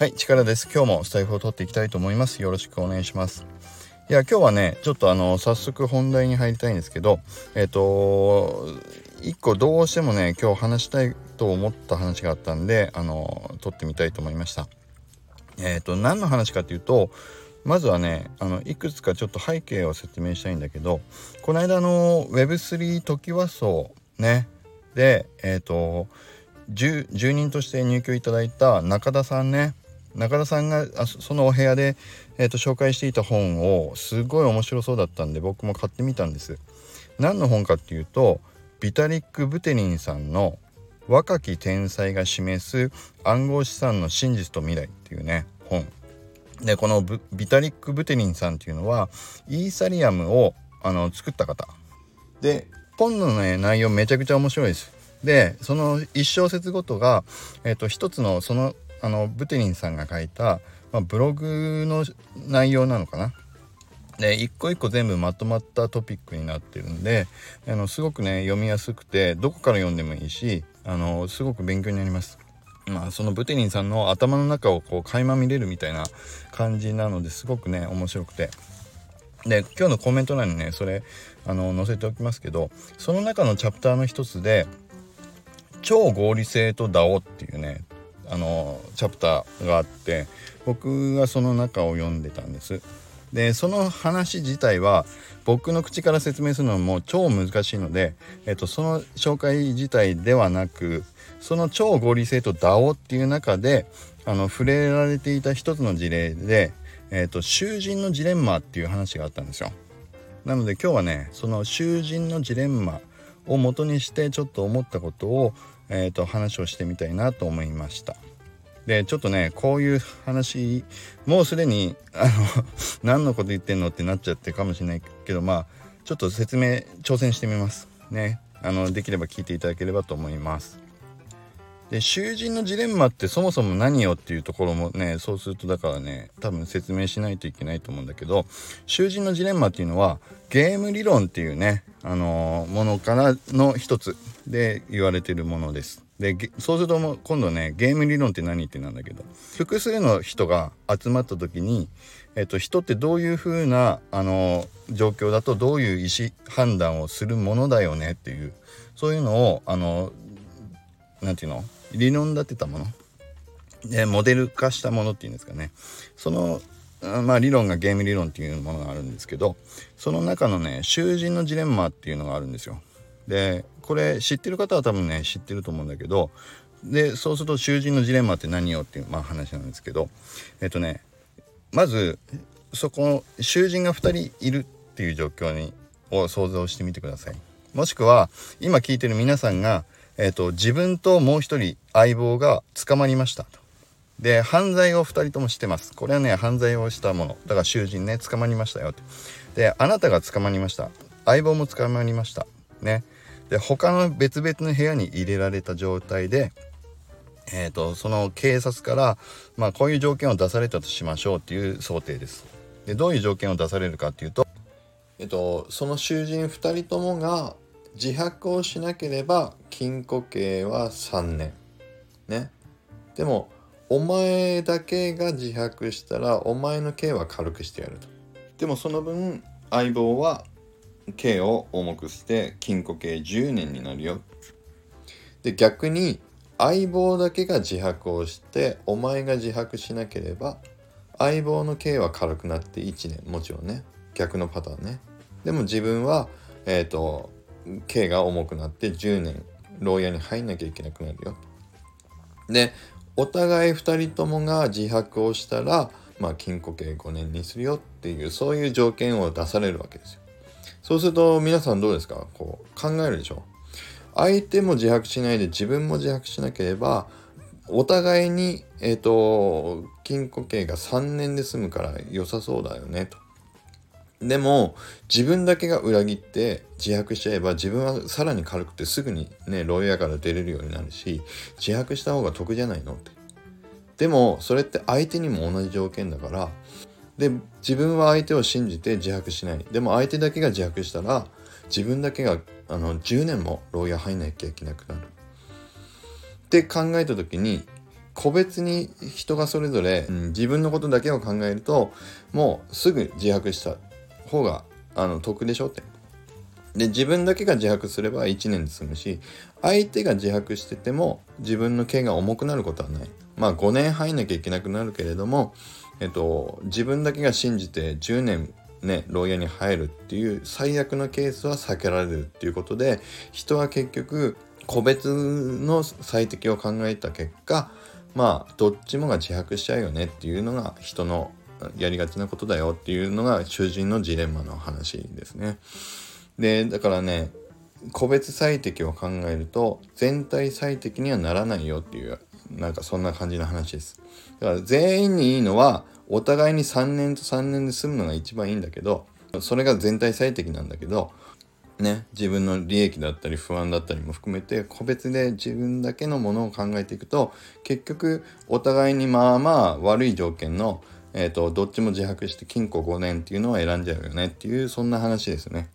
はい、力です。今日もスタイフを取っていきたいと思います。よろしくお願いします。いや、今日はね、ちょっとあの、早速本題に入りたいんですけど、えっ、ー、と、一個どうしてもね、今日話したいと思った話があったんで、あの、撮ってみたいと思いました。えっ、ー、と、何の話かっていうと、まずはね、あの、いくつかちょっと背景を説明したいんだけど、この間の Web3 トキワ荘ね、で、えっ、ー、と、住人として入居いただいた中田さんね中田さんがあそのお部屋で、えーと、紹介していた本をすごい面白そうだったんで僕も買ってみたんです。何の本かっていうとビタリック・ブテリンさんの「若き天才が示す暗号資産の真実と未来」っていうね本。でこのビタリック・ブテリンさんっていうのはイーサリアムをあの作った方。で本のね内容めちゃくちゃ面白いです。でその1小節ごとが、えーと、一つのそのあのブテリンさんが書いた、まあ、ブログの内容なのかな？で一個一個全部まとまったトピックになってるんであのすごくね読みやすくてどこから読んでもいいしあのすごく勉強になります。まあそのブテリンさんの頭の中をこう垣間見れるみたいな感じなのですごくね面白くてで今日のコメント欄にねそれあの載せておきますけどその中のチャプターの一つで超合理性と DAO っていうねあのチャプターがあって僕がその中を読んでたんです。でその話自体は僕の口から説明するのも超難しいので、えっと、その紹介自体ではなくその超合理性と DAO っていう中であの触れられていた一つの事例で、えっと、囚人のジレンマっていう話があったんですよ。なので今日はねその囚人のジレンマを元にしてちょっと思ったことを、えーと、話をしてみたいなと思いました。でちょっとねこういう話もうすでにあの 何のこと言ってんのってなっちゃってかもしれないけどまあちょっと説明挑戦してみます。ね。あのできれば聞いていただければと思います。で囚人のジレンマってそもそも何よっていうところもねそうするとだからね多分説明しないといけないと思うんだけど囚人のジレンマっていうのはゲーム理論っていうねあのものからの一つで言われてるものです。でそうすると今度ねゲーム理論って何ってなんだけど複数の人が集まった時に、えっと、人ってどういうふうなあの状況だとどういう意思判断をするものだよねっていうそういうのをあの何て言うの？理論立てたもの？でモデル化したものっていうんですかねそのまあ理論がゲーム理論っていうものがあるんですけどその中のね囚人のジレンマっていうのがあるんですよ。でこれ知ってる方は多分ね知ってると思うんだけどでそうすると囚人のジレンマって何よっていう、まあ、話なんですけどえっとねまずそこの囚人が2人いるっていう状況にを想像してみてください。もしくは今聞いてる皆さんが、えっと、自分ともう一人相棒が捕まりましたと。で犯罪を2人ともしてます。これはね犯罪をしたもの。だから囚人ね捕まりましたよって。であなたが捕まりました。相棒も捕まりました。ね。で他の別々の部屋に入れられた状態でえーと、その警察から、まあ、こういう条件を出されたとしましょうっていう想定です。でどういう条件を出されるかっていうと、えっと、その囚人2人ともが自白をしなければ禁錮刑は3年。ね。でもお前だけが自白したらお前の刑は軽くしてやると。でもその分相棒は刑を重くして禁錮刑10年になるよ。で逆に相棒だけが自白をしてお前が自白しなければ相棒の刑は軽くなって1年。もちろんね。逆のパターンね。でも自分はえっ、ー、と刑が重くなって10年牢屋に入んなきゃいけなくなるよでお互い2人ともが自白をしたら、まあ、禁錮刑5年にするよっていうそういう条件を出されるわけですよ。そうすると皆さんどうですか？こう考えるでしょ？相手も自白しないで自分も自白しなければお互いに、えっ、ー、と禁錮刑が3年で済むから良さそうだよねと。でも自分だけが裏切って自白しちゃえば自分はさらに軽くてすぐにね牢屋から出れるようになるし自白した方が得じゃないのって。でもそれって相手にも同じ条件だからで自分は相手を信じて自白しない。でも相手だけが自白したら自分だけがあの10年も牢屋入んなきゃいけなくなる。って考えた時に個別に人がそれぞれ、うん、自分のことだけを考えるともうすぐ自白した。方があの得でしょって。で自分だけが自白すれば1年で済むし相手が自白してても自分の刑が重くなることはない。まあ5年入んなきゃいけなくなるけれども、えっと、自分だけが信じて10年ね、牢屋に入るっていう最悪のケースは避けられるっていうことで人は結局個別の最適を考えた結果まあどっちもが自白しちゃうよねっていうのが人のやりがちなことだよっていうのが囚人のジレンマの話ですね。でだからね個別最適を考えると全体最適にはならないよっていうなんかそんな感じの話です。だから全員にいいのはお互いに3年と3年で済むのが一番いいんだけどそれが全体最適なんだけどね自分の利益だったり不安だったりも含めて個別で自分だけのものを考えていくと結局お互いにまあまあ悪い条件のえーと、どっちも自白して禁錮5年っていうのを選んじゃうよねっていうそんな話ですね。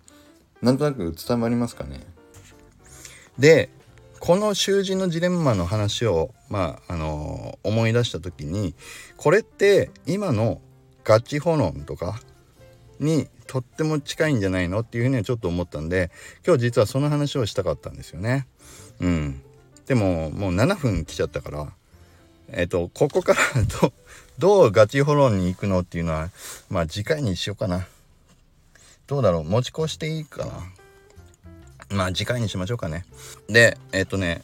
なんとなく伝わりますかね？でこの囚人のジレンマの話を、まああのー、思い出した時にこれって今のガチホノンとかにとっても近いんじゃないのっていうふうにはちょっと思ったんで今日実はその話をしたかったんですよね。うん、でももう7分来ちゃったからえっ、とここからどどうガチホロンに行くのっていうのはまあ次回にしようかな。どうだろう持ち越していいかな。まあ次回にしましょうかね。で、えっとね、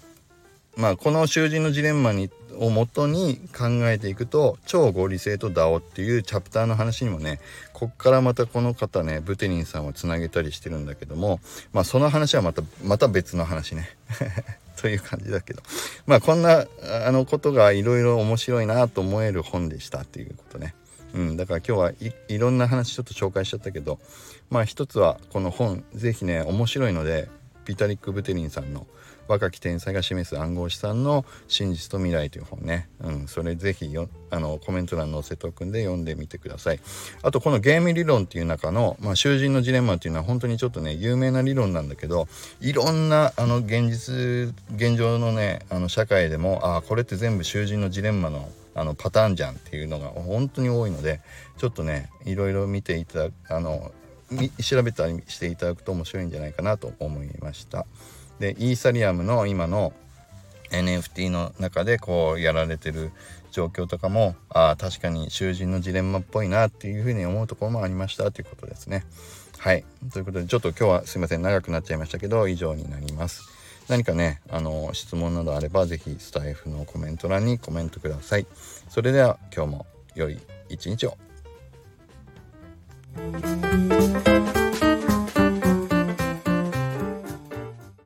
まあこの囚人のジレンマにをもとに考えていくと超合理性と DAO っていうチャプターの話にもねこっからまたこの方ねブテリンさんをつなげたりしてるんだけどもまあその話はまたまた別の話ね。という感じだけど。まあこんなあのことがいろいろ面白いなと思える本でしたっていうことね。うん、だから今日はいいろんな話ちょっと紹介しちゃったけどまあ一つはこの本是非ね面白いのでピタリック・ブテリンさんの「若き天才が示す暗号資産の真実と未来」という本ね、うん、それ是非よあのコメント欄載せておくんで読んでみてください。あとこのゲーム理論っていう中の、まあ、囚人のジレンマっていうのは本当にちょっとね有名な理論なんだけどいろんなあの現実現状のねあの社会でもああこれって全部囚人のジレンマのあのパターンじゃんっていうのが本当に多いのでちょっとねいろいろ見ていただあの調べたりしていただくと面白いんじゃないかなと思いました。でイーサリアムの今の NFT の中でこうやられてる状況とかもああ確かに囚人のジレンマっぽいなっていうふうに思うところもありましたということですね。はいということでちょっと今日はすいません長くなっちゃいましたけど以上になります。何かねあの質問などあれば是非スタイフのコメント欄にコメントください。それでは今日も良い一日を。Música